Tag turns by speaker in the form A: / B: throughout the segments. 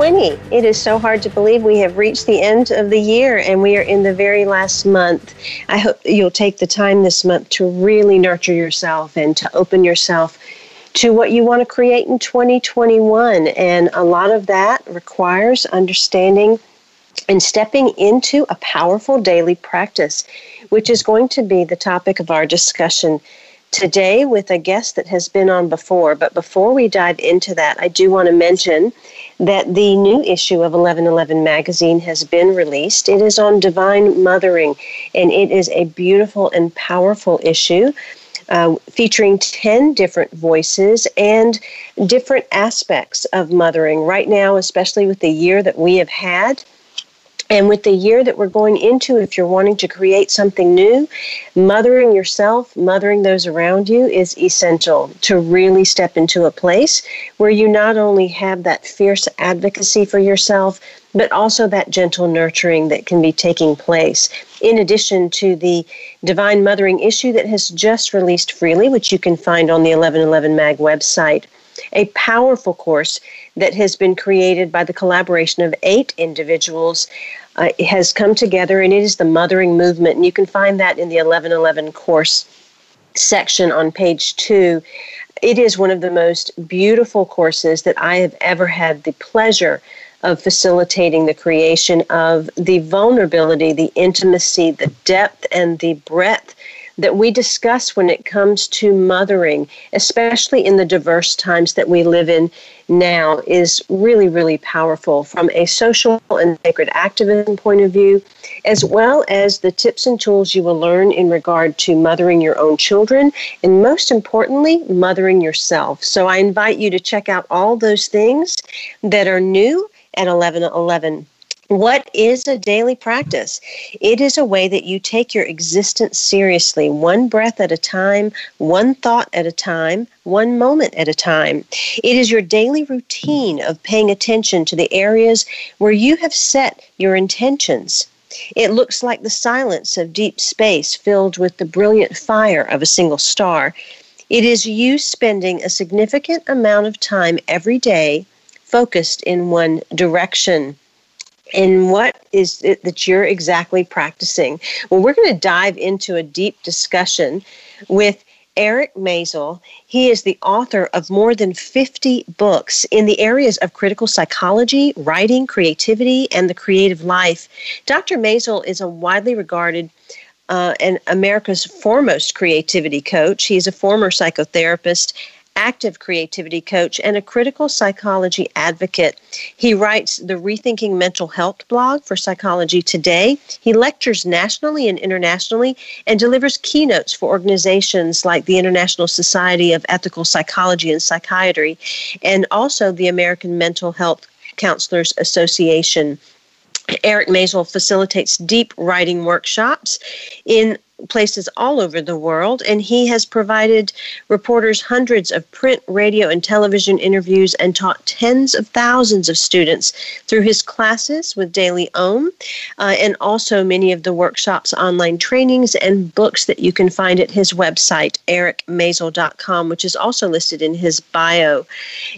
A: 2020. It is so hard to believe we have reached the end of the year and we are in the very last month. I hope you'll take the time this month to really nurture yourself and to open yourself to what you want to create in 2021. And a lot of that requires understanding and stepping into a powerful daily practice, which is going to be the topic of our discussion today with a guest that has been on before. But before we dive into that, I do want to mention that the new issue of 1111 magazine has been released. It is on divine mothering, and it is a beautiful and powerful issue. Uh, featuring 10 different voices and different aspects of mothering. Right now, especially with the year that we have had, and with the year that we're going into, if you're wanting to create something new, mothering yourself, mothering those around you is essential to really step into a place where you not only have that fierce advocacy for yourself, but also that gentle nurturing that can be taking place. In addition to the Divine Mothering issue that has just released freely, which you can find on the 1111 Mag website a powerful course that has been created by the collaboration of eight individuals uh, has come together, and it is the mothering movement. And you can find that in the 1111 course section on page two. It is one of the most beautiful courses that I have ever had the pleasure of facilitating the creation of the vulnerability, the intimacy, the depth, and the breadth that we discuss when it comes to mothering, especially in the diverse times that we live in now, is really, really powerful from a social and sacred activism point of view, as well as the tips and tools you will learn in regard to mothering your own children, and most importantly, mothering yourself. So I invite you to check out all those things that are new at 1111 what is a daily practice? It is a way that you take your existence seriously, one breath at a time, one thought at a time, one moment at a time. It is your daily routine of paying attention to the areas where you have set your intentions. It looks like the silence of deep space filled with the brilliant fire of a single star. It is you spending a significant amount of time every day focused in one direction and what is it that you're exactly practicing? Well, we're going to dive into a deep discussion with Eric Maisel. He is the author of more than 50 books in the areas of critical psychology, writing, creativity, and the creative life. Dr. Maisel is a widely regarded uh, and America's foremost creativity coach. He's a former psychotherapist active creativity coach, and a critical psychology advocate. He writes the Rethinking Mental Health blog for Psychology Today. He lectures nationally and internationally and delivers keynotes for organizations like the International Society of Ethical Psychology and Psychiatry and also the American Mental Health Counselors Association. Eric Maisel facilitates deep writing workshops in places all over the world, and he has provided reporters hundreds of print, radio, and television interviews and taught tens of thousands of students through his classes with Daily Om, uh, and also many of the workshops, online trainings, and books that you can find at his website, ericmaisel.com, which is also listed in his bio.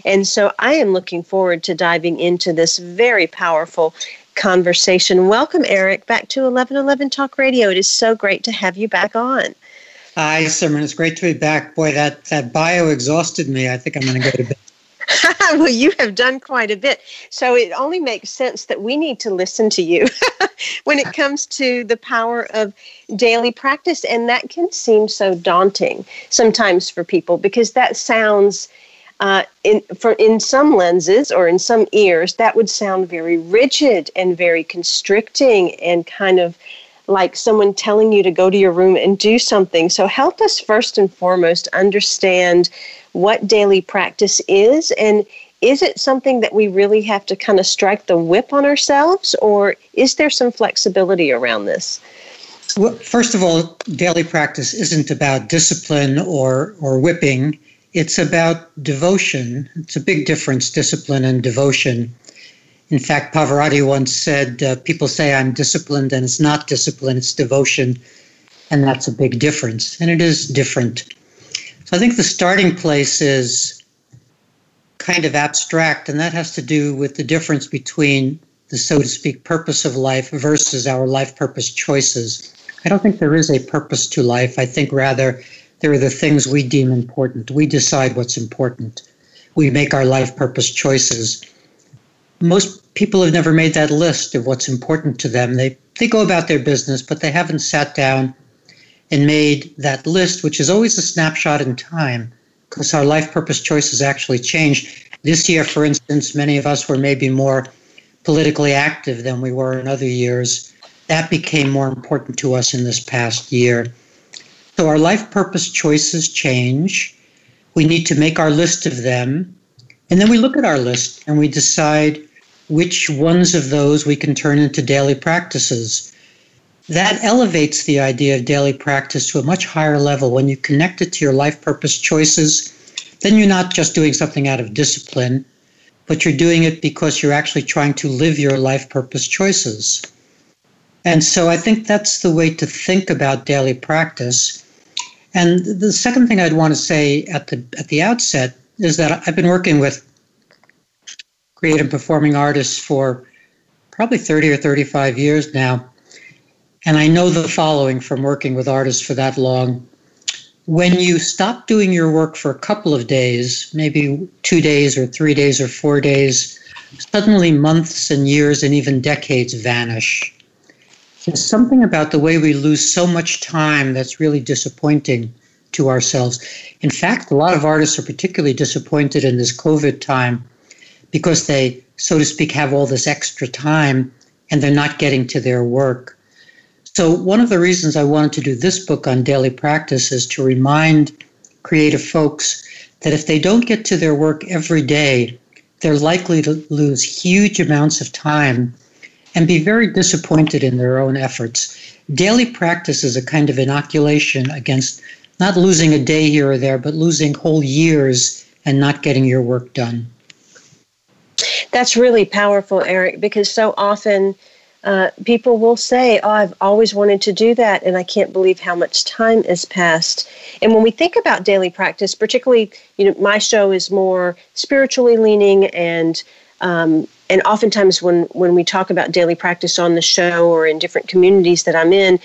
A: And so I am looking forward to diving into this very powerful conversation. Welcome, Eric, back to 1111 Talk Radio. It is so great to have you back on.
B: Hi, Simran. It's great to be back. Boy, that, that bio exhausted me. I think I'm going to go to bed.
A: well, you have done quite a bit. So it only makes sense that we need to listen to you when it comes to the power of daily practice. And that can seem so daunting sometimes for people because that sounds uh, in for in some lenses or in some ears, that would sound very rigid and very constricting and kind of like someone telling you to go to your room and do something. So help us first and foremost understand what daily practice is and is it something that we really have to kind of strike the whip on ourselves or is there some flexibility around this?
B: Well, first of all, daily practice isn't about discipline or, or whipping. It's about devotion. It's a big difference, discipline and devotion. In fact, Pavarotti once said, uh, People say I'm disciplined, and it's not discipline, it's devotion. And that's a big difference. And it is different. So I think the starting place is kind of abstract, and that has to do with the difference between the so to speak purpose of life versus our life purpose choices. I don't think there is a purpose to life. I think rather there are the things we deem important. We decide what's important. We make our life purpose choices. Most people have never made that list of what's important to them. They, they go about their business, but they haven't sat down and made that list, which is always a snapshot in time because our life purpose choices actually change. This year, for instance, many of us were maybe more politically active than we were in other years that became more important to us in this past year. So our life purpose choices change. We need to make our list of them. And then we look at our list and we decide which ones of those we can turn into daily practices. That elevates the idea of daily practice to a much higher level. When you connect it to your life purpose choices, then you're not just doing something out of discipline, but you're doing it because you're actually trying to live your life purpose choices. And so I think that's the way to think about daily practice. And the second thing I'd want to say at the at the outset is that I've been working with creative performing artists for probably 30 or 35 years now. And I know the following from working with artists for that long. When you stop doing your work for a couple of days, maybe two days or three days or four days, suddenly months and years and even decades vanish. There's something about the way we lose so much time that's really disappointing to ourselves. In fact, a lot of artists are particularly disappointed in this COVID time because they, so to speak, have all this extra time and they're not getting to their work. So, one of the reasons I wanted to do this book on daily practice is to remind creative folks that if they don't get to their work every day, they're likely to lose huge amounts of time and be very disappointed in their own efforts. Daily practice is a kind of inoculation against not losing a day here or there, but losing whole years and not getting your work done.
A: That's really powerful, Eric, because so often uh, people will say, Oh, I've always wanted to do that, and I can't believe how much time has passed. And when we think about daily practice, particularly, you know, my show is more spiritually leaning and um, and oftentimes when when we talk about daily practice on the show or in different communities that I'm in,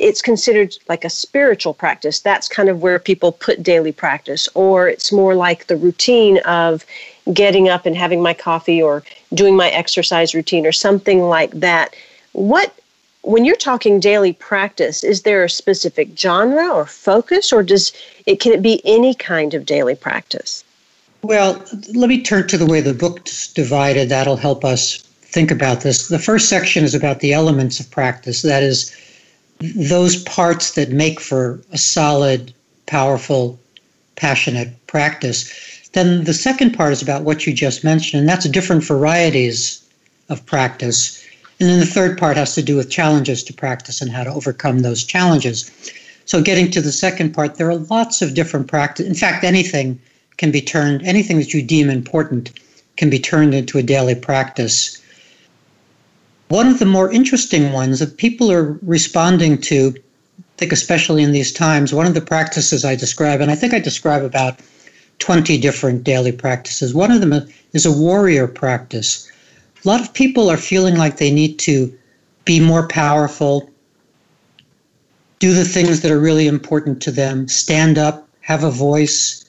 A: it's considered like a spiritual practice. That's kind of where people put daily practice, or it's more like the routine of getting up and having my coffee or doing my exercise routine or something like that. What when you're talking daily practice, is there a specific genre or focus, or does it can it be any kind of daily practice?
B: Well, let me turn to the way the book's divided. That'll help us think about this. The first section is about the elements of practice. That is, those parts that make for a solid, powerful, passionate practice. Then the second part is about what you just mentioned, and that's different varieties of practice. And then the third part has to do with challenges to practice and how to overcome those challenges. So, getting to the second part, there are lots of different practice. In fact, anything can be turned, anything that you deem important can be turned into a daily practice. One of the more interesting ones that people are responding to, I think especially in these times, one of the practices I describe, and I think I describe about 20 different daily practices. One of them is a warrior practice. A lot of people are feeling like they need to be more powerful, do the things that are really important to them, stand up, have a voice,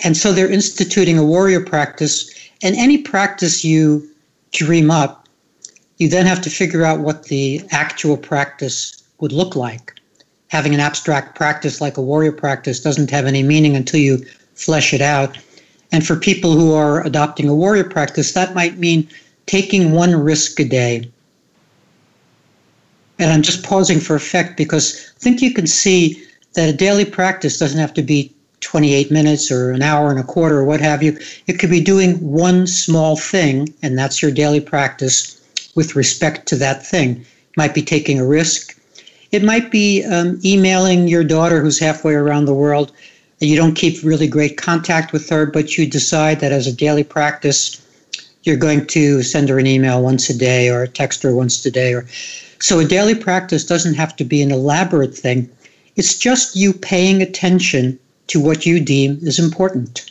B: and so they're instituting a warrior practice. And any practice you dream up, you then have to figure out what the actual practice would look like. Having an abstract practice like a warrior practice doesn't have any meaning until you flesh it out. And for people who are adopting a warrior practice, that might mean taking one risk a day. And I'm just pausing for effect because I think you can see that a daily practice doesn't have to be 28 minutes or an hour and a quarter or what have you. It could be doing one small thing, and that's your daily practice with respect to that thing. might be taking a risk. It might be um, emailing your daughter who's halfway around the world. You don't keep really great contact with her, but you decide that as a daily practice, you're going to send her an email once a day or text her once a day. Or so a daily practice doesn't have to be an elaborate thing. It's just you paying attention to what you deem is important.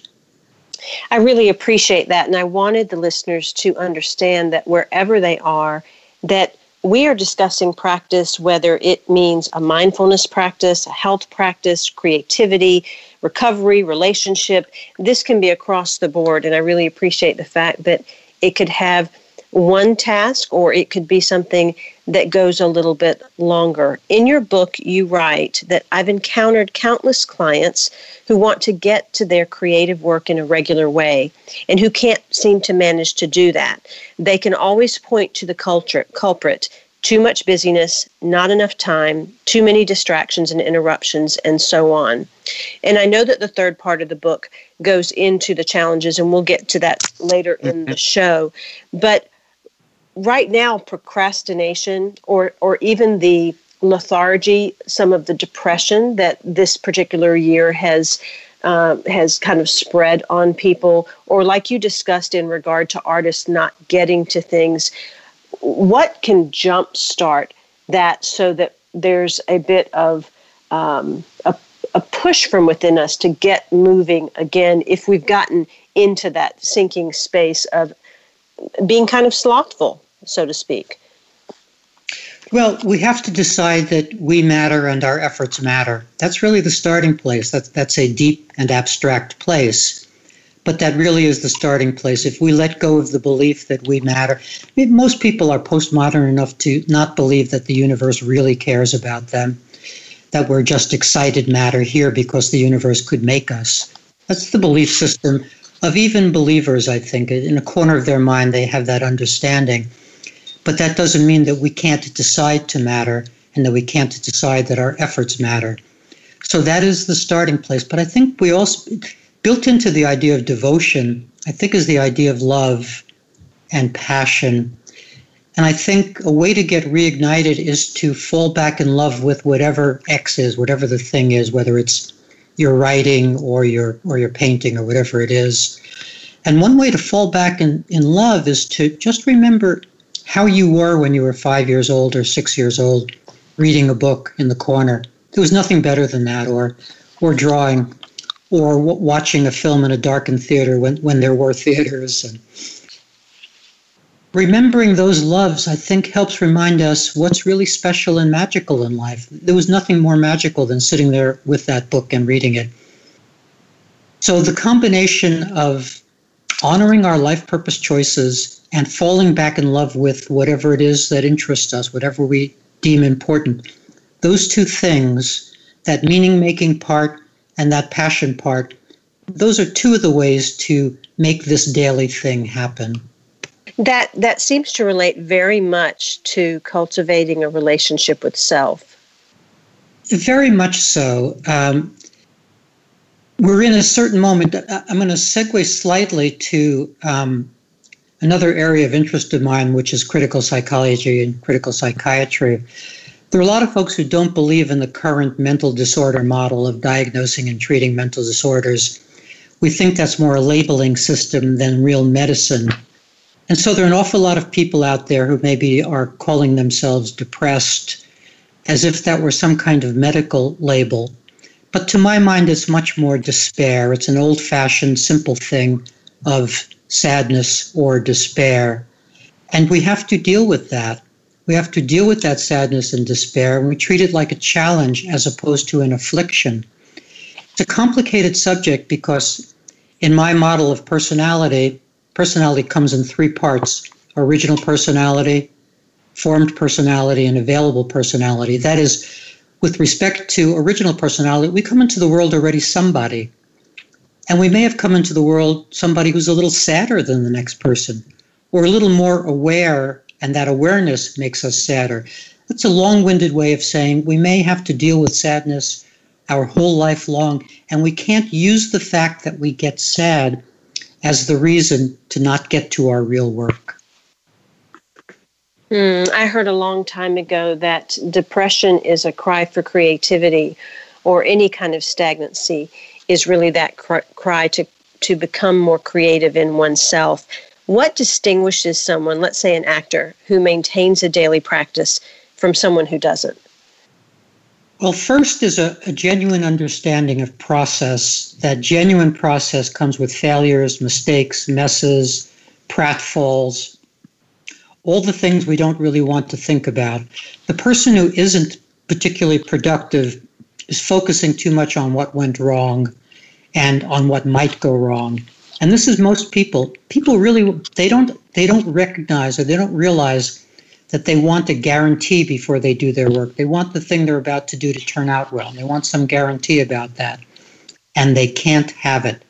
A: I really appreciate that. And I wanted the listeners to understand that wherever they are, that we are discussing practice, whether it means a mindfulness practice, a health practice, creativity, recovery, relationship. This can be across the board. And I really appreciate the fact that it could have one task or it could be something that goes a little bit longer. In your book, you write that I've encountered countless clients who want to get to their creative work in a regular way and who can't seem to manage to do that. They can always point to the culture, culprit too much busyness, not enough time, too many distractions and interruptions, and so on. And I know that the third part of the book goes into the challenges, and we'll get to that later in the mm-hmm. show. But right now, procrastination or, or even the lethargy, some of the depression that this particular year has uh, has kind of spread on people, or like you discussed in regard to artists not getting to things what can jumpstart that so that there's a bit of um, a, a push from within us to get moving again if we've gotten into that sinking space of being kind of slothful, so to speak?
B: Well, we have to decide that we matter and our efforts matter. That's really the starting place. That's, that's a deep and abstract place but that really is the starting place. If we let go of the belief that we matter, I mean, most people are postmodern enough to not believe that the universe really cares about them, that we're just excited matter here because the universe could make us. That's the belief system of even believers, I think. In a corner of their mind, they have that understanding. But that doesn't mean that we can't decide to matter and that we can't decide that our efforts matter. So that is the starting place. But I think we also built into the idea of devotion, I think, is the idea of love and passion. And I think a way to get reignited is to fall back in love with whatever X is, whatever the thing is, whether it's your writing or your or your painting or whatever it is. And one way to fall back in, in love is to just remember how you were when you were five years old or six years old, reading a book in the corner. There was nothing better than that, or or drawing or w- watching a film in a darkened theater when, when there were theaters. And remembering those loves, I think, helps remind us what's really special and magical in life. There was nothing more magical than sitting there with that book and reading it. So the combination of honoring our life purpose choices and falling back in love with whatever it is that interests us, whatever we deem important, those two things, that meaning making part and that passion part, those are two of the ways to make this daily thing happen.
A: That that seems to relate very much to cultivating a relationship with self.
B: Very much so. Um, we're in a certain moment. I'm going to segue slightly to um, another area of interest of mine, which is critical psychology and critical psychiatry. There are a lot of folks who don't believe in the current mental disorder model of diagnosing and treating mental disorders. We think that's more a labeling system than real medicine. And so there are an awful lot of people out there who maybe are calling themselves depressed as if that were some kind of medical label. But to my mind, it's much more despair. It's an old fashioned, simple thing of sadness or despair. And we have to deal with that. We have to deal with that sadness and despair, and we treat it like a challenge as opposed to an affliction. It's a complicated subject because, in my model of personality, personality comes in three parts original personality, formed personality, and available personality. That is, with respect to original personality, we come into the world already somebody. And we may have come into the world somebody who's a little sadder than the next person, or a little more aware and that awareness makes us sadder. That's a long winded way of saying we may have to deal with sadness our whole life long, and we can't use the fact that we get sad as the reason to not get to our real work.
A: Mm, I heard a long time ago that depression is a cry for creativity or any kind of stagnancy is really that cry to, to become more creative in oneself. What distinguishes someone, let's say an actor, who maintains a daily practice from someone who doesn't?
B: Well, first is a, a, genuine understanding of process. That genuine process comes with failures, mistakes, messes, pratfalls, all the things we don't really want to think about. The person who isn't particularly productive is focusing too much on what went wrong and on what might go wrong. And this is most people. People really they don't they don't recognize or they don't realize that they want a guarantee before they do their work. They want the thing they're about to do to turn out well. They want some guarantee about that. And they can't have it.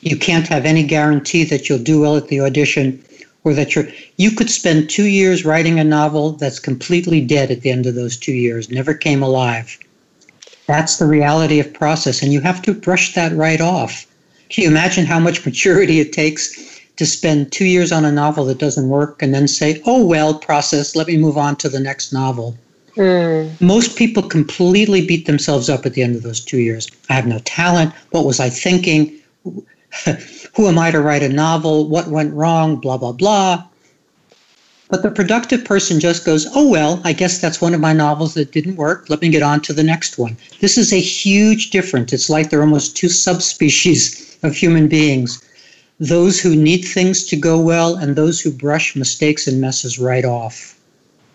B: You can't have any guarantee that you'll do well at the audition or that you're you could spend 2 years writing a novel that's completely dead at the end of those 2 years, never came alive. That's the reality of process, and you have to brush that right off. Can you imagine how much maturity it takes to spend two years on a novel that doesn't work and then say, oh, well, process, let me move on to the next novel? Mm. Most people completely beat themselves up at the end of those two years. I have no talent. What was I thinking? Who am I to write a novel? What went wrong? Blah, blah, blah. But the productive person just goes, oh, well, I guess that's one of my novels that didn't work. Let me get on to the next one. This is a huge difference. It's like there are almost two subspecies of human beings those who need things to go well and those who brush mistakes and messes right off.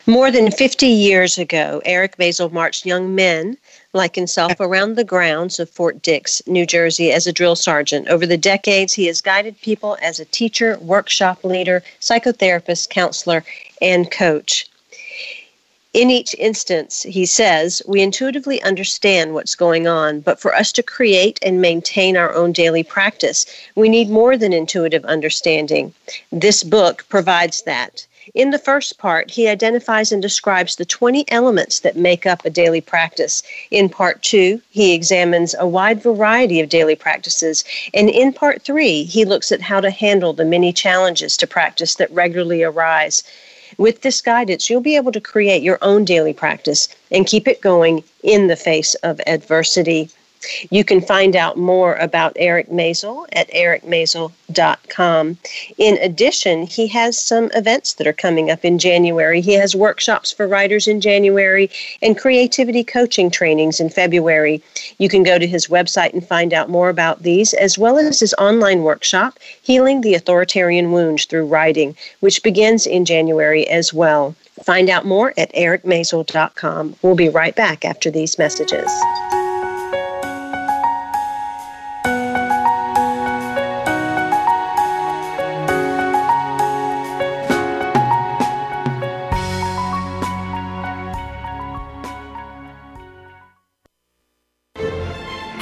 A: More than 50 years ago, Eric Maisel marched young men like himself around the grounds of Fort Dix, New Jersey, as a drill sergeant. Over the decades, he has guided people as a teacher, workshop leader, psychotherapist, counselor, and coach. In each instance, he says, we intuitively understand what's going on, but for us to create and maintain our own daily practice, we need more than intuitive understanding. This book provides that. In the first part, he identifies and describes the 20 elements that make up a daily practice. In part two, he examines a wide variety of daily practices. And in part three, he looks at how to handle the many challenges to practice that regularly arise. With this guidance, you'll be able to create your own daily practice and keep it going in the face of adversity. You can find out more about Eric Maisel at ericmaisel.com. In addition, he has some events that are coming up in January. He has workshops for writers in January and creativity coaching trainings in February. You can go to his website and find out more about these, as well as his online workshop, Healing the Authoritarian Wound Through Writing, which begins in January as well. Find out more at ericmaisel.com. We'll be right back after these messages.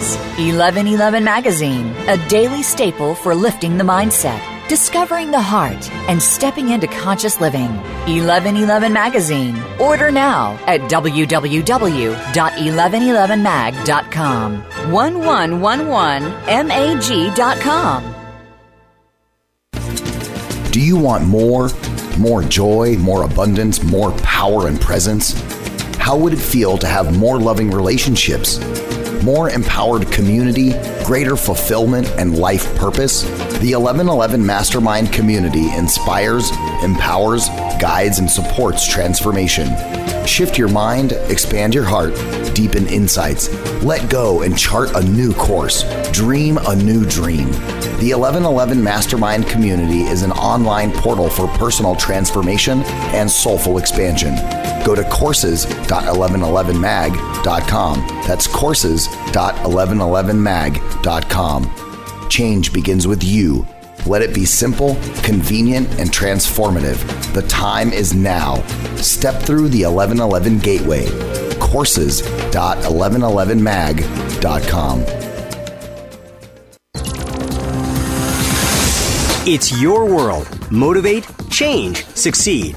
C: 1111 Magazine, a daily staple for lifting the mindset, discovering the heart, and stepping into conscious living. 1111 Magazine. Order now at www.1111mag.com. 1111mag.com.
D: Do you want more? More joy, more abundance, more power and presence? How would it feel to have more loving relationships? More empowered community, greater fulfillment, and life purpose? The 1111 Mastermind community inspires, empowers, guides, and supports transformation. Shift your mind, expand your heart, deepen insights, let go, and chart a new course Dream a new dream. The 1111 Mastermind community is an online portal for personal transformation and soulful expansion. Go to courses.1111mag.com. That's courses.1111mag.com. Change begins with you. Let it be simple, convenient, and transformative. The time is now. Step through the 1111 gateway. Courses.1111mag.com.
E: It's your world. Motivate, change, succeed.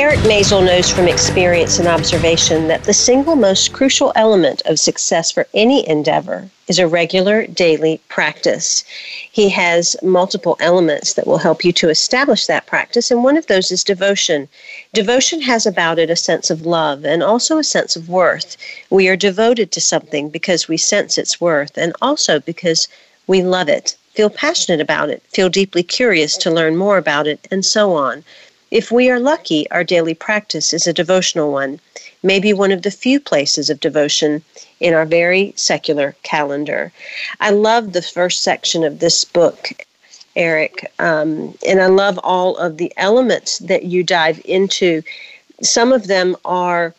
A: Eric Maisel knows from experience and observation that the single most crucial element of success for any endeavor is a regular daily practice. He has multiple elements that will help you to establish that practice, and one of those is devotion. Devotion has about it a sense of love and also a sense of worth. We are devoted to something because we sense its worth and also because we love it, feel passionate about it, feel deeply curious to learn more about it, and so on. If we are lucky, our daily practice is a devotional one, maybe one of the few places of devotion in our very secular calendar. I love the first section of this book, Eric, um, and I love all of the elements that you dive into. Some of them are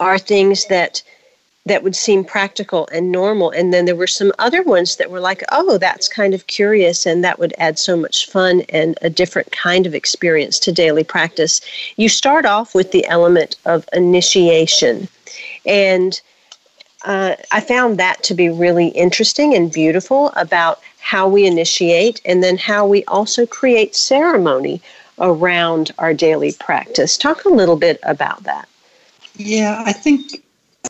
A: are things that that would seem practical and normal. And then there were some other ones that were like, oh, that's kind of curious, and that would add so much fun and a different kind of experience to daily practice. You start off with the element of initiation. And uh, I found that to be really interesting and beautiful about how we initiate and then how we also create ceremony around our daily practice. Talk a little bit about that.
B: Yeah, I think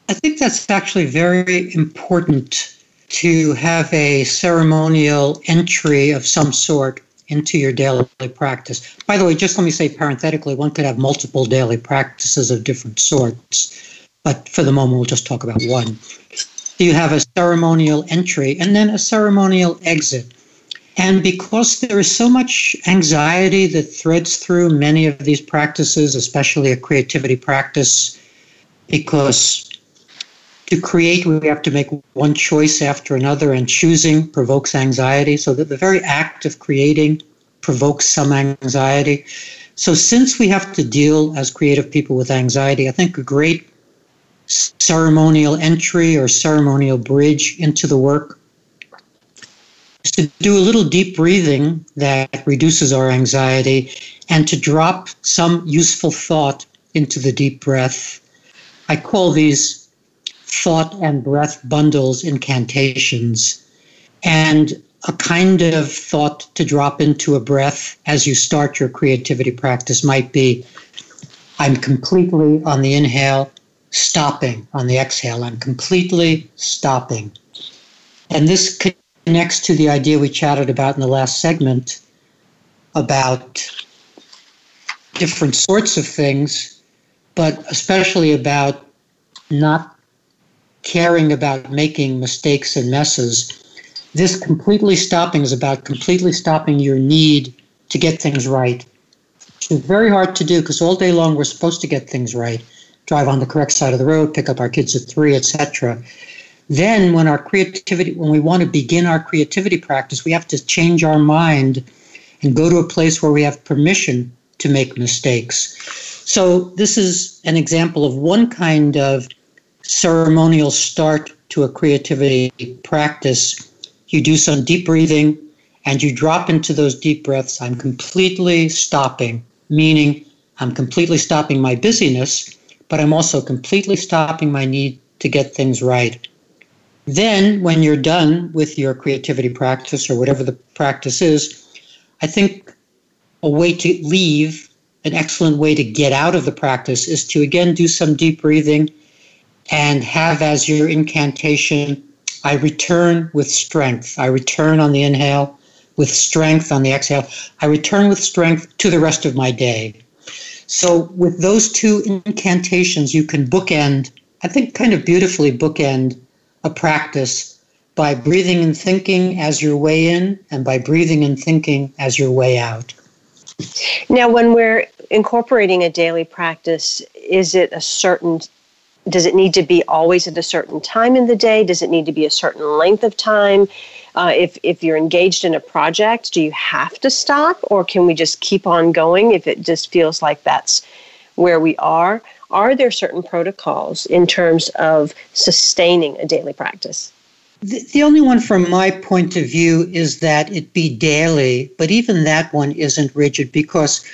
B: I think that's actually very important to have a ceremonial entry of some sort into your daily practice. By the way, just let me say parenthetically, one could have multiple daily practices of different sorts, but for the moment, we'll just talk about one. You have a ceremonial entry and then a ceremonial exit. And because there is so much anxiety that threads through many of these practices, especially a creativity practice, because to create, we have to make one choice after another, and choosing provokes anxiety. So that the very act of creating provokes some anxiety. So, since we have to deal as creative people with anxiety, I think a great ceremonial entry or ceremonial bridge into the work is to do a little deep breathing that reduces our anxiety and to drop some useful thought into the deep breath. I call these thought and breath bundles incantations and a kind of thought to drop into a breath as you start your creativity practice might be I'm completely on the inhale, stopping on the exhale. I'm completely stopping. And this connects to the idea we chatted about in the last segment about different sorts of things, but especially about not caring about making mistakes and messes. This completely stopping is about completely stopping your need to get things right. It's very hard to do because all day long we're supposed to get things right, drive on the correct side of the road, pick up our kids at three, etc. Then, when our creativity, when we want to begin our creativity practice, we have to change our mind and go to a place where we have permission to make mistakes. So, this is an example of one kind of ceremonial start to a creativity practice, you do some deep breathing and you drop into those deep breaths. I'm completely stopping, meaning I'm completely stopping my busyness, but I'm also completely stopping my need to get things right. Then, when you're done with your creativity practice or whatever the practice is, I think a way to leave, an excellent way to get out of the practice is to again do some deep breathing and have as your incantation, I return with strength. I return on the inhale with strength on the exhale. I return with strength to the rest of my day. So, with those two incantations, you can bookend, I think, kind of beautifully bookend a practice by breathing and thinking as your way in and by breathing and thinking as your way out.
A: Now, when we're incorporating a daily practice, is it a certain does it need to be always at a certain time in the day? Does it need to be a certain length of time? Uh, if if you're engaged in a project, do you have to stop, or can we just keep on going if it just feels like that's where we are? Are there certain protocols in terms of sustaining a daily practice?
B: The, the only one from my point of view is that it be daily, but even that one isn't rigid because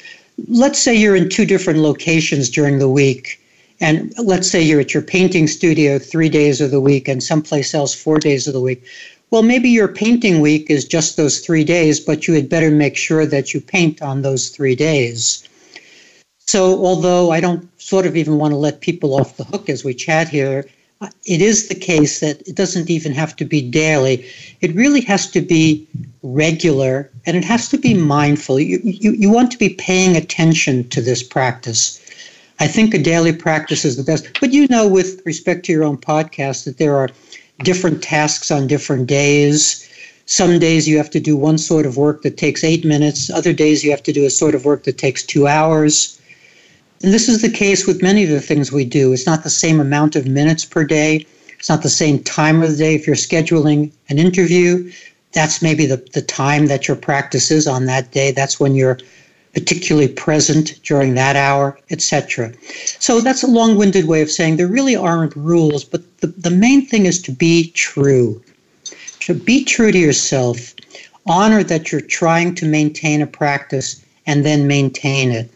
B: let's say you're in two different locations during the week and let's say you're at your painting studio three days of the week and someplace else four days of the week. Well, maybe your painting week is just those three days, but you had better make sure that you paint on those three days. So, although I don't sort of even want to let people off the hook as we chat here, uh, it is the case that it doesn't even have to be daily. It really has to be regular and it has to be mindful. You, you, you want to be paying attention to this practice. I think a daily practice is the best. But you know, with respect to your own podcast, that there are different tasks on different days. Some days you have to do one sort of work that takes eight minutes, other days you have to do a sort of work that takes two hours. And this is the case with many of the things we do. It's not the same amount of minutes per day, it's not the same time of the day. If you're scheduling an interview, that's maybe the, the time that your practice is on that day. That's when you're particularly present during that hour, etc. So that's a long winded way of saying there really aren't rules, but the, the main thing is to be true. To be true to yourself, honor that you're trying to maintain a practice and then maintain it.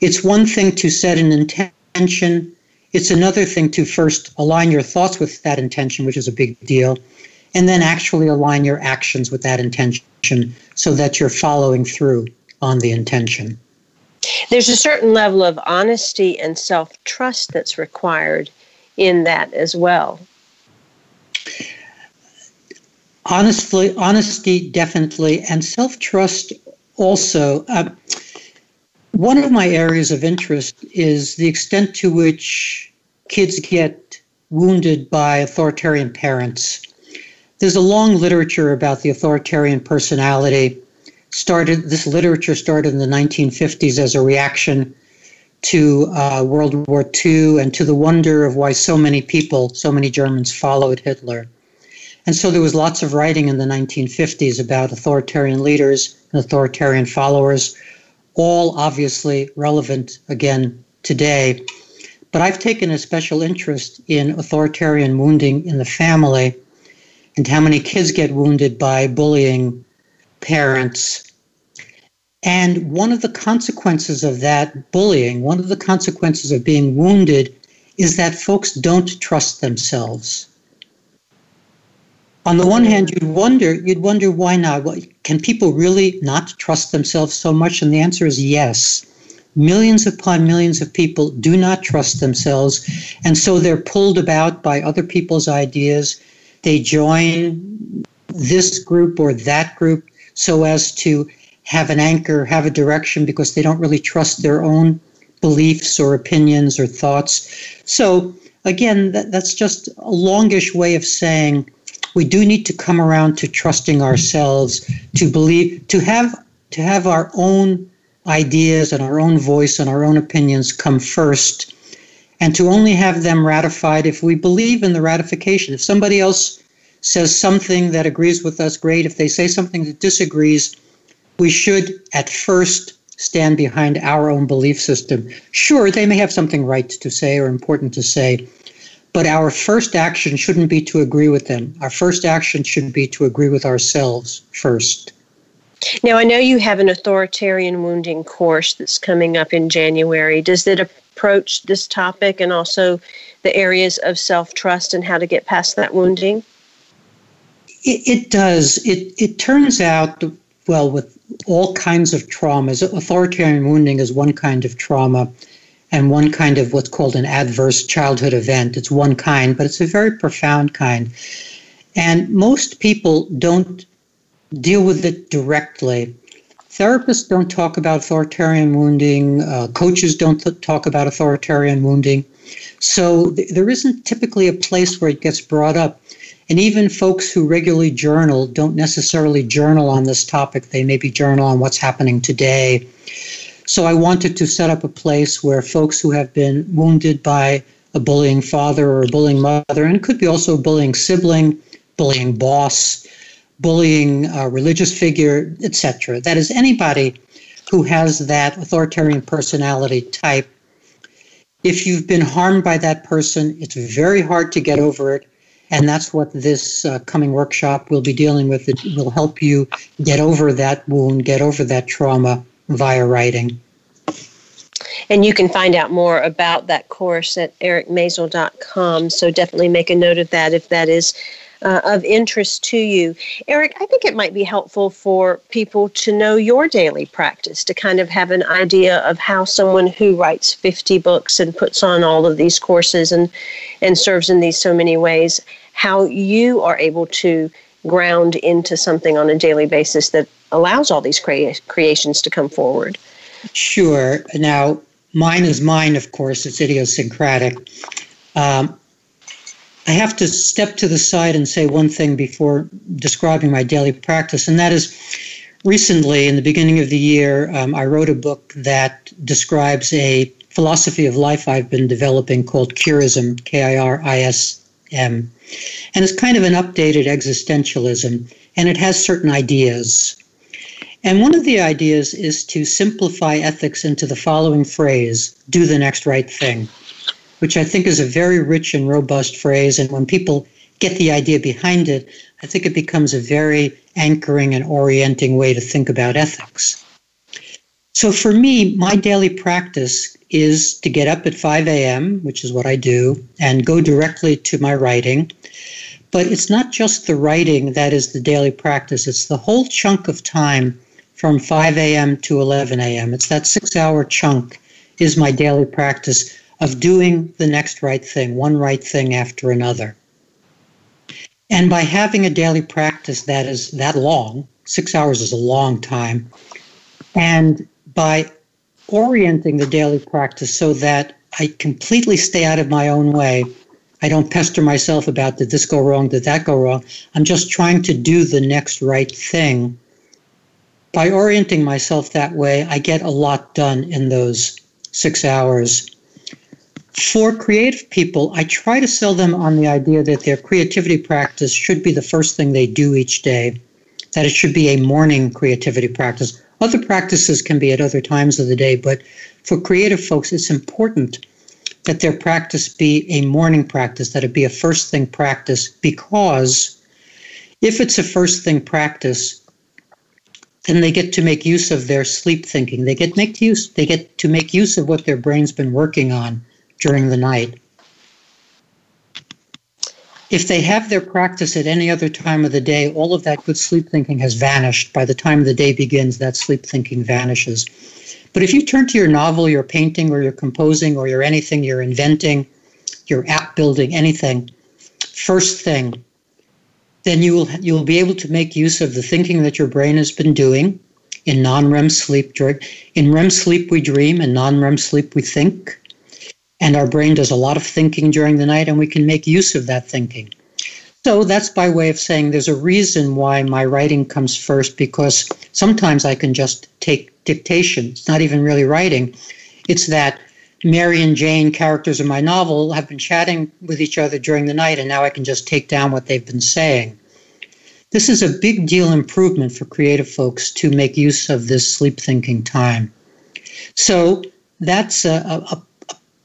B: It's one thing to set an intention, it's another thing to first align your thoughts with that intention, which is a big deal, and then actually align your actions with that intention so that you're following through on the intention.
A: There's a certain level of honesty and self trust that's required in that as well.
B: Honestly, honesty definitely, and self trust also. Uh, one of my areas of interest is the extent to which kids get wounded by authoritarian parents. There's a long literature about the authoritarian personality started this literature started in the 1950s as a reaction to uh, World War II and to the wonder of why so many people, so many Germans followed Hitler. And so there was lots of writing in the 1950s about authoritarian leaders and authoritarian followers, all obviously relevant again today. But I've taken a special interest in authoritarian wounding in the family and how many kids get wounded by bullying parents. And one of the consequences of that bullying, one of the consequences of being wounded, is that folks don't trust themselves. On the one hand, you'd wonder, you'd wonder why not? Can people really not trust themselves so much? And the answer is yes. Millions upon millions of people do not trust themselves, and so they're pulled about by other people's ideas. They join this group or that group so as to have an anchor, have a direction, because they don't really trust their own beliefs or opinions or thoughts. So, again, that, that's just a longish way of saying we do need to come around to trusting ourselves, to believe, to have to have our own ideas and our own voice and our own opinions come first, and to only have them ratified if we believe in the ratification. If somebody else says something that agrees with us, great. If they say something that disagrees, we should at first stand behind our own belief system. Sure, they may have something right to say or important to say, but our first action shouldn't be to agree with them. Our first action should be to agree with ourselves first.
A: Now, I know you have an authoritarian wounding course that's coming up in January. Does it approach this topic and also the areas of self trust and how to get past that wounding?
B: It, it does. It, it turns out, well, with all kinds of traumas, authoritarian wounding is one kind of trauma. and one kind of what's called an adverse childhood event. It's one kind, but it's a very profound kind. And most people don't deal with it directly. Therapists don't talk about authoritarian wounding, uh, coaches don't th- talk about authoritarian wounding. So th- there isn't typically a place where it gets brought up. And even folks who regularly journal don't necessarily journal on this topic. They maybe journal on what's happening today. So I wanted to set up a place where folks who have been wounded by a bullying father or a bullying mother, and it could be also a bullying sibling, bullying boss, bullying religious figure, etc. That is anybody who has that authoritarian personality type. If you've been harmed by that person, it's very hard to get over it. And that's what this uh, coming workshop will be dealing with. It will help you get over that wound, get over that trauma via writing.
A: And you can find out more about that course at ericmaisel.com. So definitely make a note of that if that is uh, of interest to you. Eric, I think it might be helpful for people to know your daily practice, to kind of have an idea of how someone who writes 50 books and puts on all of these courses and, and serves in these so many ways, how you are able to ground into something on a daily basis that allows all these crea- creations to come forward.
B: Sure. Now, mine is mine, of course, it's idiosyncratic. Um, I have to step to the side and say one thing before describing my daily practice, and that is recently, in the beginning of the year, um, I wrote a book that describes a philosophy of life I've been developing called Kirism, K I R I S M. And it's kind of an updated existentialism, and it has certain ideas. And one of the ideas is to simplify ethics into the following phrase do the next right thing which I think is a very rich and robust phrase. And when people get the idea behind it, I think it becomes a very anchoring and orienting way to think about ethics. So for me, my daily practice is to get up at 5 a.m., which is what I do, and go directly to my writing. But it's not just the writing that is the daily practice, it's the whole chunk of time from 5 a.m. to 11 a.m. It's that six hour chunk is my daily practice of doing the next right thing, one right thing after another. And by having a daily practice that is that long, six hours is a long time, and by orienting the daily practice so that I completely stay out of my own way. I don't pester myself about did this go wrong, did that go wrong. I'm just trying to do the next right thing. By orienting myself that way, I get a lot done in those six hours for creative people, I try to sell them on the idea that their creativity practice should be the first thing they do each day, that it should be a morning creativity practice. Other practices can be at other times of the day, but for creative folks, it's important that their practice be a morning practice, that it be a first thing practice, because if it's a first thing practice, then they get to make use of their sleep thinking. They get make use they get to make use of what their brain's been working on during the night. If they have their practice at any other time of the day, all of that good sleep thinking has vanished. By the time the day begins, that sleep thinking vanishes. But if you turn to your novel, your painting, or your composing, or your anything, you're inventing, your app building, anything, first thing, then you will you will be able to make use of the thinking that your brain has been doing in non-REM sleep. In REM sleep, we dream, and non-REM sleep, we think and our brain does a lot of thinking during the night and we can make use of that thinking. So that's by way of saying there's a reason why my writing comes first because sometimes I can just take dictation. It's not even really writing. It's that Mary and Jane, characters in my novel, have been chatting with each other during the night and now I can just take down what they've been saying. This is a big deal improvement for creative folks to make use of this sleep thinking time. So that's a, a,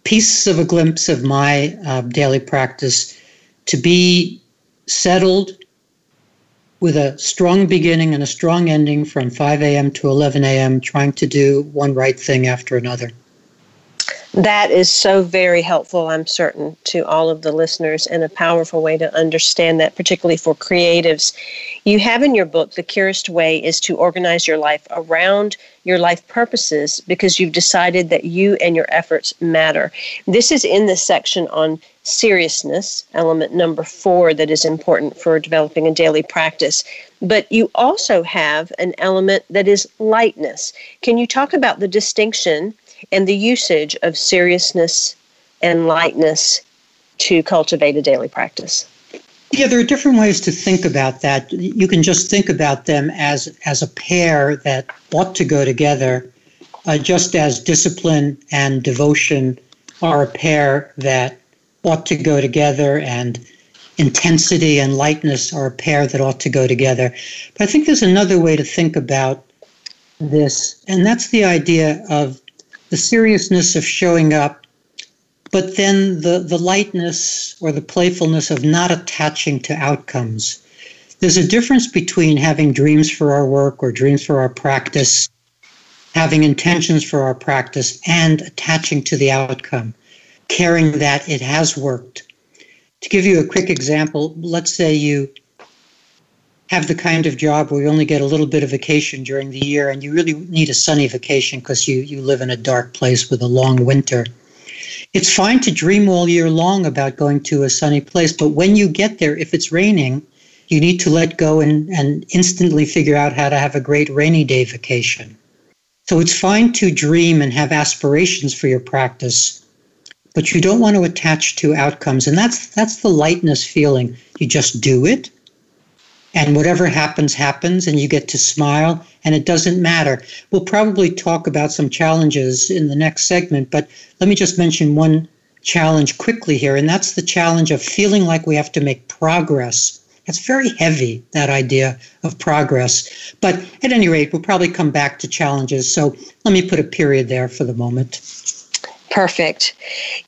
B: piece of a glimpse of my uh, daily practice to be settled with a strong beginning and a strong ending from 5 a.m. to 11 a.m., trying to do one right thing after another.
A: That is so very helpful, I'm certain, to all of the listeners and a powerful way to understand that, particularly for creatives. You have in your book, The Kirist Way is to organize your life around your life purposes because you've decided that you and your efforts matter. This is in the section on seriousness, element number four, that is important for developing a daily practice. But you also have an element that is lightness. Can you talk about the distinction and the usage of seriousness and lightness to cultivate a daily practice.
B: Yeah, there are different ways to think about that. You can just think about them as as a pair that ought to go together, uh, just as discipline and devotion are a pair that ought to go together, and intensity and lightness are a pair that ought to go together. But I think there's another way to think about this, and that's the idea of the seriousness of showing up, but then the, the lightness or the playfulness of not attaching to outcomes. There's a difference between having dreams for our work or dreams for our practice, having intentions for our practice, and attaching to the outcome, caring that it has worked. To give you a quick example, let's say you have the kind of job where you only get a little bit of vacation during the year and you really need a sunny vacation because you, you live in a dark place with a long winter. It's fine to dream all year long about going to a sunny place, but when you get there, if it's raining, you need to let go and, and instantly figure out how to have a great rainy day vacation. So it's fine to dream and have aspirations for your practice, but you don't want to attach to outcomes. And that's that's the lightness feeling. You just do it and whatever happens, happens, and you get to smile, and it doesn't matter. We'll probably talk about some challenges in the next segment, but let me just mention one challenge quickly here, and that's the challenge of feeling like we have to make progress. It's very heavy, that idea of progress. But at any rate, we'll probably come back to challenges. So let me put a period there for the moment.
A: Perfect.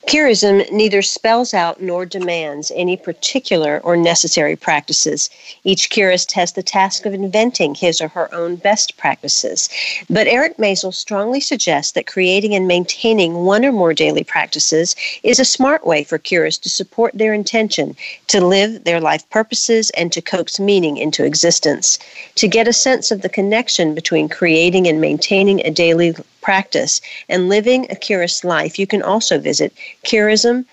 A: Kirism neither spells out nor demands any particular or necessary practices. Each kirist has the task of inventing his or her own best practices. But Eric Maisel strongly suggests that creating and maintaining one or more daily practices is a smart way for kirists to support their intention, to live their life purposes, and to coax meaning into existence. To get a sense of the connection between creating and maintaining a daily practice and living a kirist life, you can also visit kirism.com.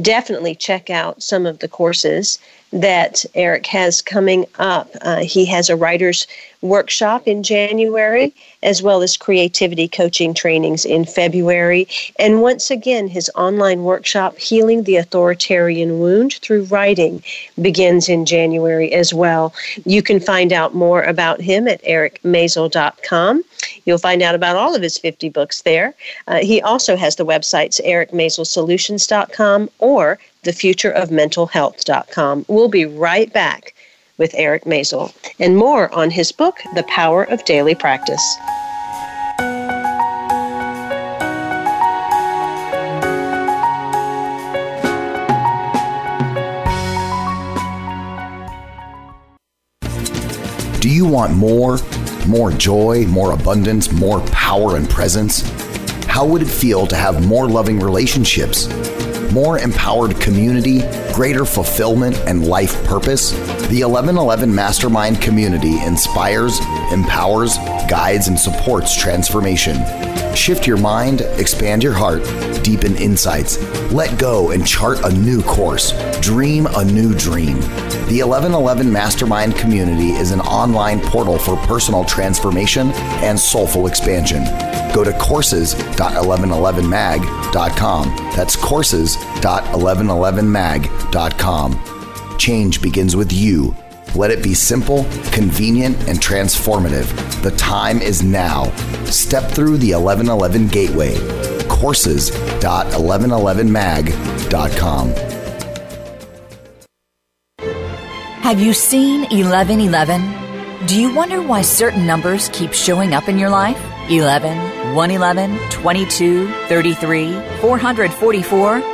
A: Definitely check out some of the courses that Eric has coming up. Uh, he has a writer's workshop in January, as well as creativity coaching trainings in February. And once again, his online workshop, Healing the Authoritarian Wound Through Writing, begins in January as well. You can find out more about him at ericmaisel.com. You'll find out about all of his 50 books there. Uh, he also has the websites ericmaiselsolutions.com or thefutureofmentalhealth.com. We'll be right back with Eric Maisel and more on his book, The Power of Daily Practice.
D: Do you want more? More joy, more abundance, more power and presence? How would it feel to have more loving relationships? more empowered community, greater fulfillment, and life purpose? The 1111 Mastermind community inspires, empowers, guides, and supports transformation. Shift your mind, expand your heart, deepen insights, let go and chart a new course, dream a new dream. The 1111 Mastermind community is an online portal for personal transformation and soulful expansion. Go to courses.1111mag.com. That's courses.1111mag.com. Change begins with you. Let it be simple, convenient, and transformative. The time is now. Step through the 1111 gateway. Courses.1111mag.com.
C: Have you seen 1111? Do you wonder why certain numbers keep showing up in your life? 11, 111, 22, 33, 444?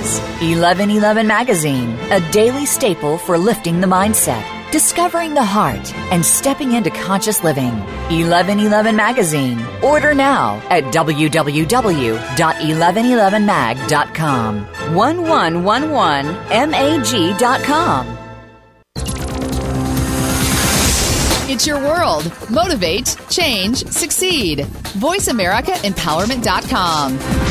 C: 1111 Magazine, a daily staple for lifting the mindset, discovering the heart, and stepping into conscious living. 1111 Magazine. Order now at www.1111mag.com. 1111mag.com.
F: It's your world. Motivate, change, succeed. VoiceAmericaEmpowerment.com.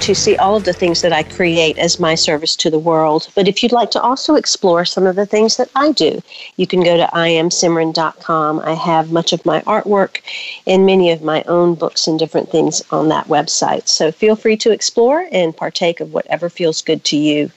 A: to see all of the things that I create as my service to the world. But if you'd like to also explore some of the things that I do, you can go to iamsimran.com. I have much of my artwork and many of my own books and different things on that website. So feel free to explore and partake of whatever feels good to you.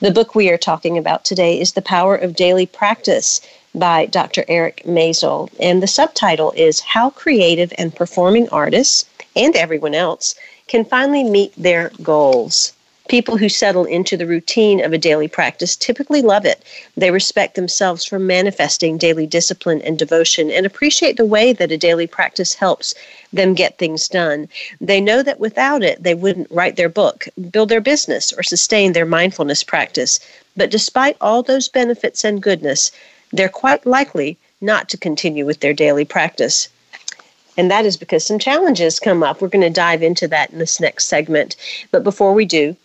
A: The book we are talking about today is The Power of Daily Practice by Dr. Eric Maisel. And the subtitle is How Creative and Performing Artists and Everyone Else Can Finally Meet Their Goals. People who settle into the routine of a daily practice typically love it. They respect themselves for manifesting daily discipline and devotion and appreciate the way that a daily practice helps them get things done. They know that without it, they wouldn't write their book, build their business, or sustain their mindfulness practice. But despite all those benefits and goodness, they're quite likely not to continue with their daily practice. And that is because some challenges come up. We're going to dive into that in this next segment. But before we do,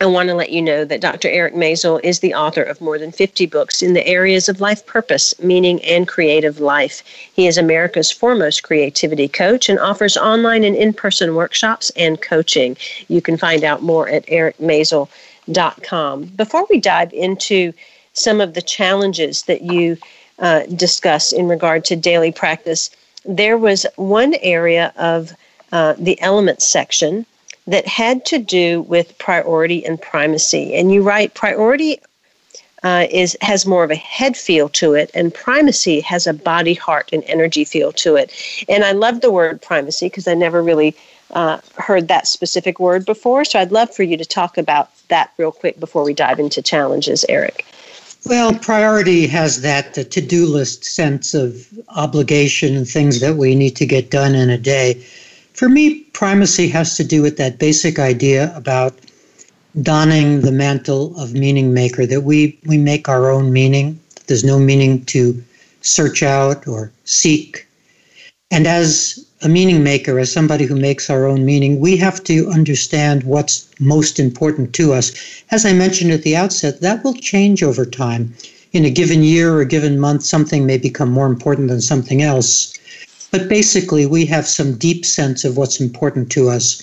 A: I want to let you know that Dr. Eric Maisel is the author of more than 50 books in the areas of life purpose, meaning, and creative life. He is America's foremost creativity coach and offers online and in person workshops and coaching. You can find out more at ericmaisel.com. Before we dive into some of the challenges that you uh, discuss in regard to daily practice, there was one area of uh, the elements section that had to do with priority and primacy. And you write priority uh, is has more of a head feel to it, and primacy has a body, heart, and energy feel to it. And I love the word primacy because I never really uh, heard that specific word before. So I'd love for you to talk about that real quick before we dive into challenges, Eric.
B: Well, priority has that to do list sense of obligation and things that we need to get done in a day. For me, primacy has to do with that basic idea about donning the mantle of meaning maker, that we, we make our own meaning. There's no meaning to search out or seek. And as a meaning maker, as somebody who makes our own meaning, we have to understand what's most important to us. As I mentioned at the outset, that will change over time. In a given year or a given month, something may become more important than something else. But basically, we have some deep sense of what's important to us,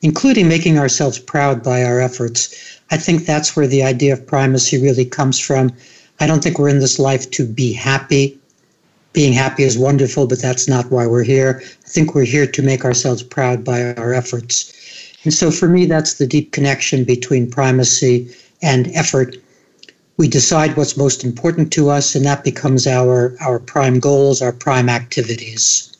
B: including making ourselves proud by our efforts. I think that's where the idea of primacy really comes from. I don't think we're in this life to be happy. Being happy is wonderful, but that's not why we're here. I think we're here to make ourselves proud by our efforts. And so for me, that's the deep connection between primacy and effort we decide what's most important to us, and that becomes our, our prime goals, our prime activities.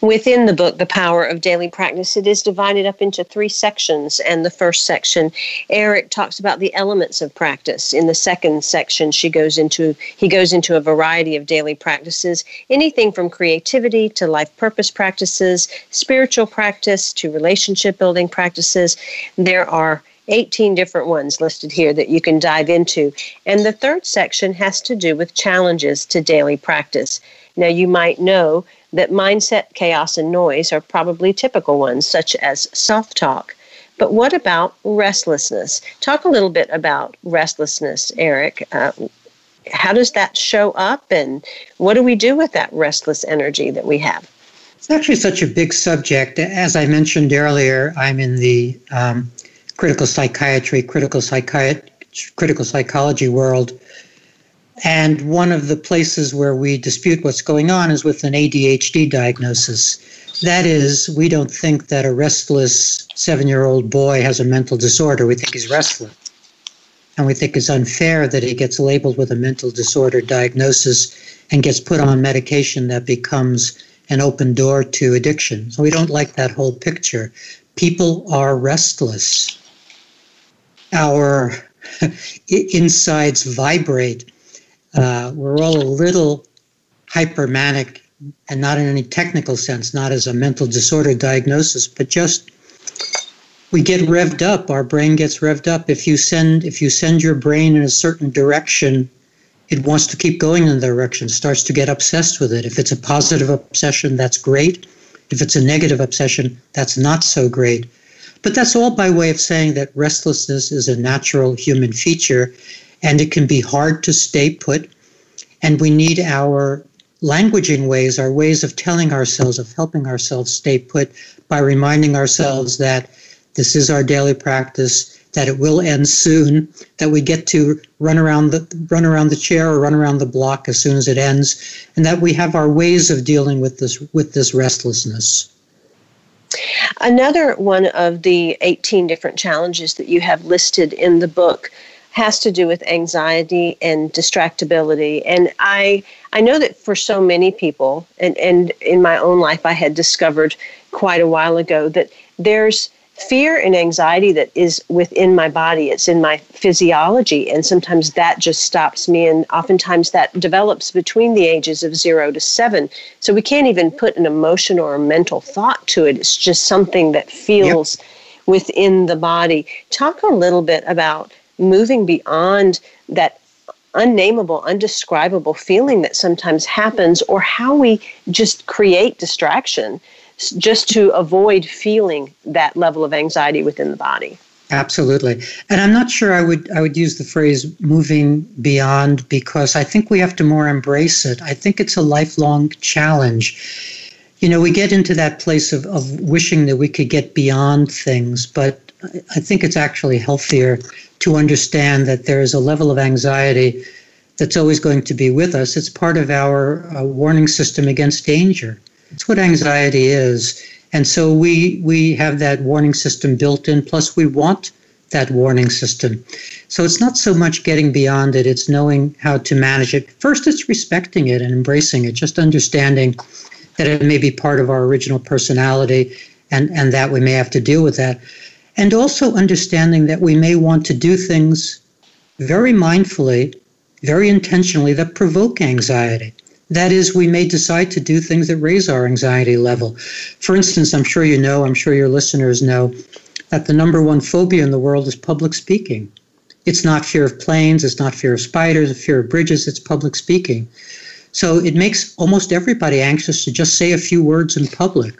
A: Within the book, The Power of Daily Practice, it is divided up into three sections. And the first section, Eric talks about the elements of practice. In the second section, she goes into he goes into a variety of daily practices, anything from creativity to life purpose practices, spiritual practice to relationship building practices. There are 18 different ones listed here that you can dive into. And the third section has to do with challenges to daily practice. Now, you might know that mindset, chaos, and noise are probably typical ones, such as self talk. But what about restlessness? Talk a little bit about restlessness, Eric. Uh, how does that show up, and what do we do with that restless energy that we have?
B: It's actually such a big subject. As I mentioned earlier, I'm in the um, critical psychiatry, critical psychiatry, critical psychology world. And one of the places where we dispute what's going on is with an ADHD diagnosis. That is, we don't think that a restless seven year old boy has a mental disorder. We think he's restless. And we think it's unfair that he gets labeled with a mental disorder diagnosis and gets put on medication that becomes an open door to addiction. So we don't like that whole picture. People are restless. Our insides vibrate. Uh, we're all a little hypermanic and not in any technical sense, not as a mental disorder diagnosis, but just we get revved up. Our brain gets revved up. If you send if you send your brain in a certain direction, it wants to keep going in the direction, starts to get obsessed with it. If it's a positive obsession, that's great. If it's a negative obsession, that's not so great. But that's all by way of saying that restlessness is a natural human feature and it can be hard to stay put. And we need our languaging ways, our ways of telling ourselves, of helping ourselves stay put by reminding ourselves that this is our daily practice, that it will end soon, that we get to run around the run around the chair or run around the block as soon as it ends, and that we have our ways of dealing with this with this restlessness.
A: Another one of the 18 different challenges that you have listed in the book has to do with anxiety and distractibility. And I I know that for so many people, and, and in my own life I had discovered quite a while ago that there's fear and anxiety that is within my body. It's in my physiology. And sometimes that just stops me. And oftentimes that develops between the ages of zero to seven. So we can't even put an emotion or a mental thought to it. It's just something that feels yep. within the body. Talk a little bit about moving beyond that unnameable, undescribable feeling that sometimes happens, or how we just create distraction just to avoid feeling that level of anxiety within the body.
B: Absolutely. And I'm not sure I would I would use the phrase moving beyond because I think we have to more embrace it. I think it's a lifelong challenge. You know, we get into that place of, of wishing that we could get beyond things, but I think it's actually healthier to understand that there is a level of anxiety that's always going to be with us. It's part of our uh, warning system against danger. It's what anxiety is. And so we we have that warning system built in, plus we want that warning system. So it's not so much getting beyond it, it's knowing how to manage it. First, it's respecting it and embracing it, just understanding that it may be part of our original personality and, and that we may have to deal with that. And also understanding that we may want to do things very mindfully, very intentionally that provoke anxiety. That is, we may decide to do things that raise our anxiety level. For instance, I'm sure you know, I'm sure your listeners know, that the number one phobia in the world is public speaking. It's not fear of planes, it's not fear of spiders, it's fear of bridges, it's public speaking. So it makes almost everybody anxious to just say a few words in public.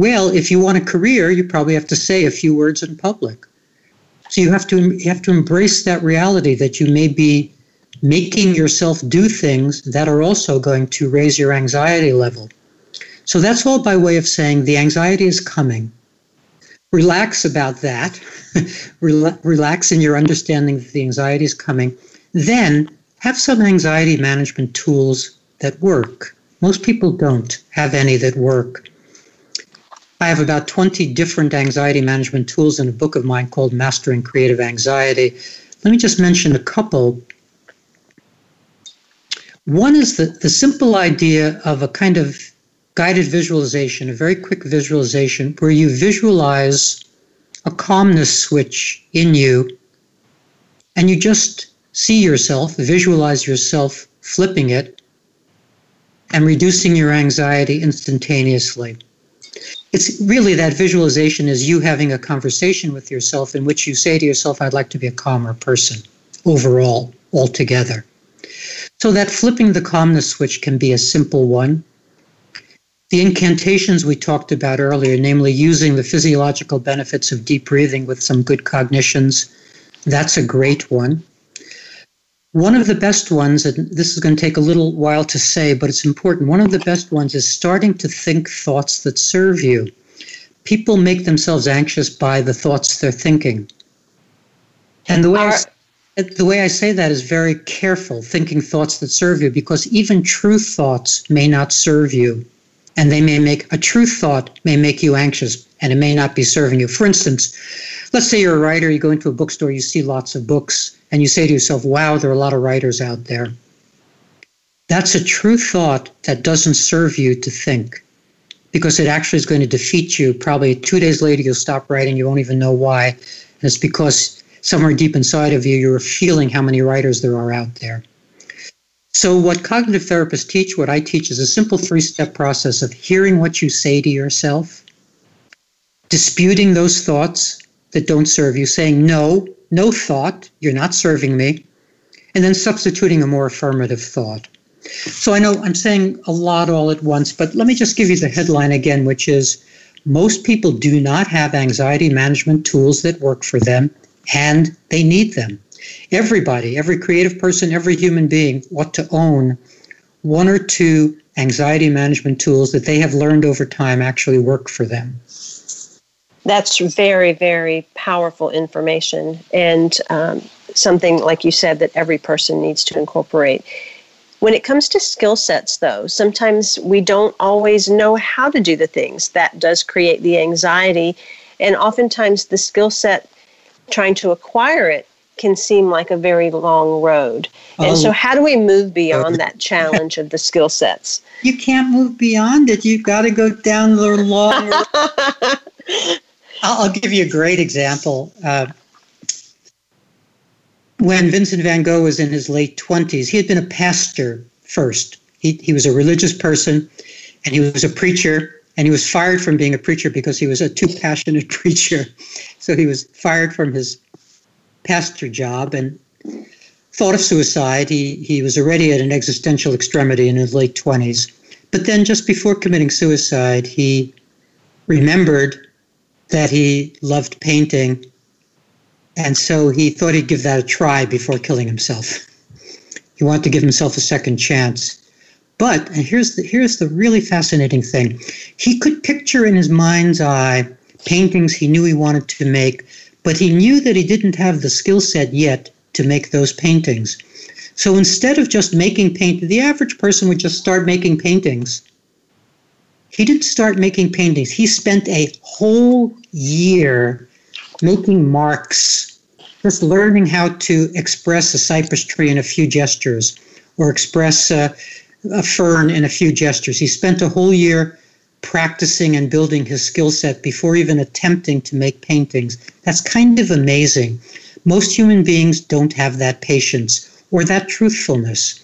B: Well, if you want a career, you probably have to say a few words in public. So you have to you have to embrace that reality that you may be making yourself do things that are also going to raise your anxiety level. So that's all by way of saying the anxiety is coming. Relax about that. Relax in your understanding that the anxiety is coming. Then have some anxiety management tools that work. Most people don't have any that work. I have about 20 different anxiety management tools in a book of mine called Mastering Creative Anxiety. Let me just mention a couple one is the, the simple idea of a kind of guided visualization, a very quick visualization where you visualize a calmness switch in you and you just see yourself, visualize yourself flipping it and reducing your anxiety instantaneously. It's really that visualization is you having a conversation with yourself in which you say to yourself, I'd like to be a calmer person overall, altogether. So that flipping the calmness switch can be a simple one. The incantations we talked about earlier, namely using the physiological benefits of deep breathing with some good cognitions, that's a great one. One of the best ones, and this is going to take a little while to say, but it's important. One of the best ones is starting to think thoughts that serve you. People make themselves anxious by the thoughts they're thinking. And the way, Our, I, the way I say that is very careful, thinking thoughts that serve you, because even true thoughts may not serve you and they may make a true thought may make you anxious and it may not be serving you. For instance, let's say you're a writer, you go into a bookstore, you see lots of books, and you say to yourself, wow, there are a lot of writers out there. That's a true thought that doesn't serve you to think because it actually is going to defeat you. Probably two days later, you'll stop writing, you won't even know why. And it's because somewhere deep inside of you, you're feeling how many writers there are out there. So, what cognitive therapists teach, what I teach, is a simple three step process of hearing what you say to yourself, disputing those thoughts that don't serve you, saying, No, no thought, you're not serving me, and then substituting a more affirmative thought. So, I know I'm saying a lot all at once, but let me just give you the headline again, which is most people do not have anxiety management tools that work for them, and they need them. Everybody, every creative person, every human being ought to own one or two anxiety management tools that they have learned over time actually work for them.
A: That's very, very powerful information and um, something, like you said, that every person needs to incorporate. When it comes to skill sets, though, sometimes we don't always know how to do the things. That does create the anxiety. And oftentimes, the skill set, trying to acquire it, can seem like a very long road. And so, oh. how do we move beyond that challenge of the skill sets?
B: You can't move beyond it. You've got to go down the long road. I'll, I'll, give you a great example. Uh, when Vincent van Gogh was in his late 20s, he had been a pastor first. He, he was a religious person and he was a preacher and he was fired from being a preacher because he was a too passionate preacher. So he was fired from his pastor job and thought of suicide. He, he was already at an existential extremity in his late 20s. But then, just before committing suicide, he remembered that he loved painting. And so he thought he'd give that a try before killing himself. He wanted to give himself a second chance. But, and here's the, here's the really fascinating thing he could picture in his mind's eye paintings he knew he wanted to make but he knew that he didn't have the skill set yet to make those paintings. So instead of just making paint, the average person would just start making paintings. He didn't start making paintings. He spent a whole year making marks, just learning how to express a cypress tree in a few gestures or express a, a fern in a few gestures. He spent a whole year practicing and building his skill set before even attempting to make paintings. That's kind of amazing. Most human beings don't have that patience or that truthfulness.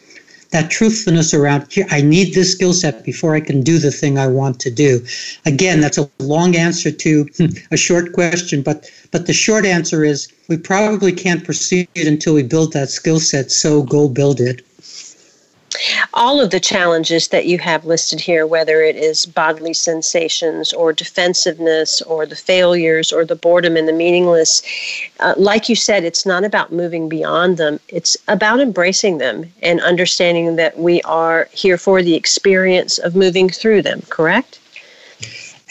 B: That truthfulness around here, I need this skill set before I can do the thing I want to do. Again, that's a long answer to a short question, but but the short answer is we probably can't proceed until we build that skill set, so go build it
A: all of the challenges that you have listed here, whether it is bodily sensations or defensiveness or the failures or the boredom and the meaningless, uh, like you said, it's not about moving beyond them. It's about embracing them and understanding that we are here for the experience of moving through them, correct?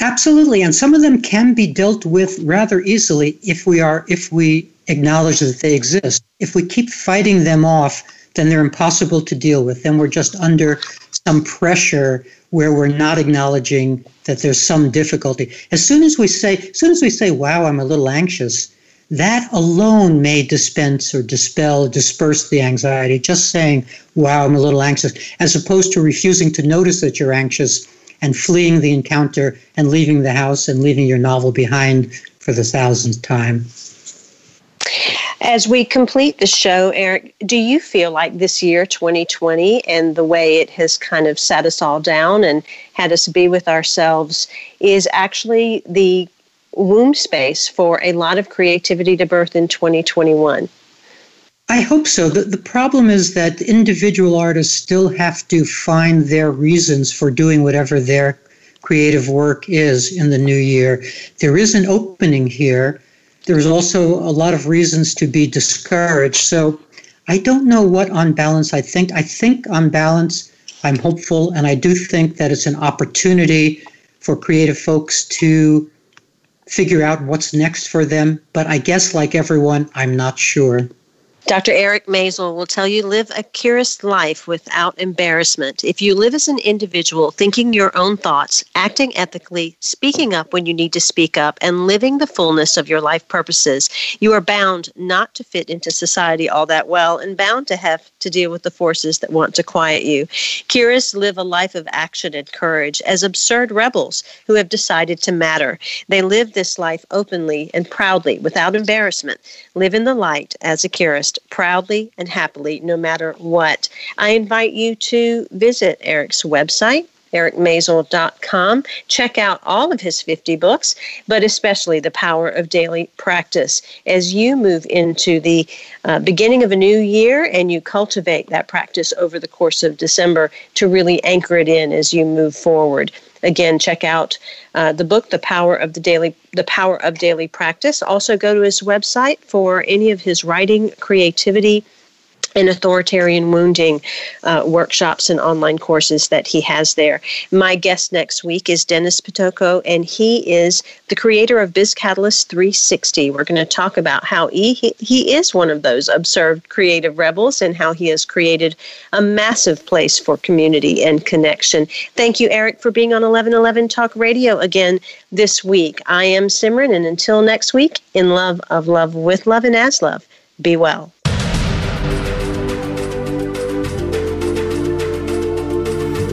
B: Absolutely, and some of them can be dealt with rather easily if we are if we acknowledge that they exist. If we keep fighting them off, then they're impossible to deal with. Then we're just under some pressure where we're not acknowledging that there's some difficulty. As soon as we say, as soon as we say, wow, I'm a little anxious, that alone may dispense or dispel, disperse the anxiety. Just saying, wow, I'm a little anxious, as opposed to refusing to notice that you're anxious and fleeing the encounter and leaving the house and leaving your novel behind for the thousandth time.
A: As we complete the show, Eric, do you feel like this year, 2020, and the way it has kind of sat us all down and had us be with ourselves is actually the womb space for a lot of creativity to birth in 2021?
B: I hope so. The, the problem is that individual artists still have to find their reasons for doing whatever they're creative work is in the new year. There is an opening here. There's also a lot of reasons to be discouraged. So I don't know what on balance I think. I think on balance, I'm hopeful, and I do think that it's an opportunity for creative folks to figure out what's next for them. But I guess, like everyone, I'm not sure.
A: Dr. Eric Maisel will tell you live a curious life without embarrassment. If you live as an individual, thinking your own thoughts, acting ethically, speaking up when you need to speak up, and living the fullness of your life purposes, you are bound not to fit into society all that well and bound to have to deal with the forces that want to quiet you. Curious live a life of action and courage as absurd rebels who have decided to matter. They live this life openly and proudly without embarrassment. Live in the light as a Kirist proudly and happily no matter what. I invite you to visit Eric's website, ericmaisel.com. Check out all of his 50 books, but especially The Power of Daily Practice. As you move into the uh, beginning of a new year and you cultivate that practice over the course of December to really anchor it in as you move forward. Again, check out uh, the book, "The Power of the Daily The Power of Daily Practice." Also, go to his website for any of his writing, creativity, and authoritarian wounding uh, workshops and online courses that he has there. My guest next week is Dennis Pitocco, and he is the creator of BizCatalyst 360. We're going to talk about how he, he, he is one of those observed creative rebels and how he has created a massive place for community and connection. Thank you, Eric, for being on 1111 Talk Radio again this week. I am Simran, and until next week, in love of love with love and as love, be well.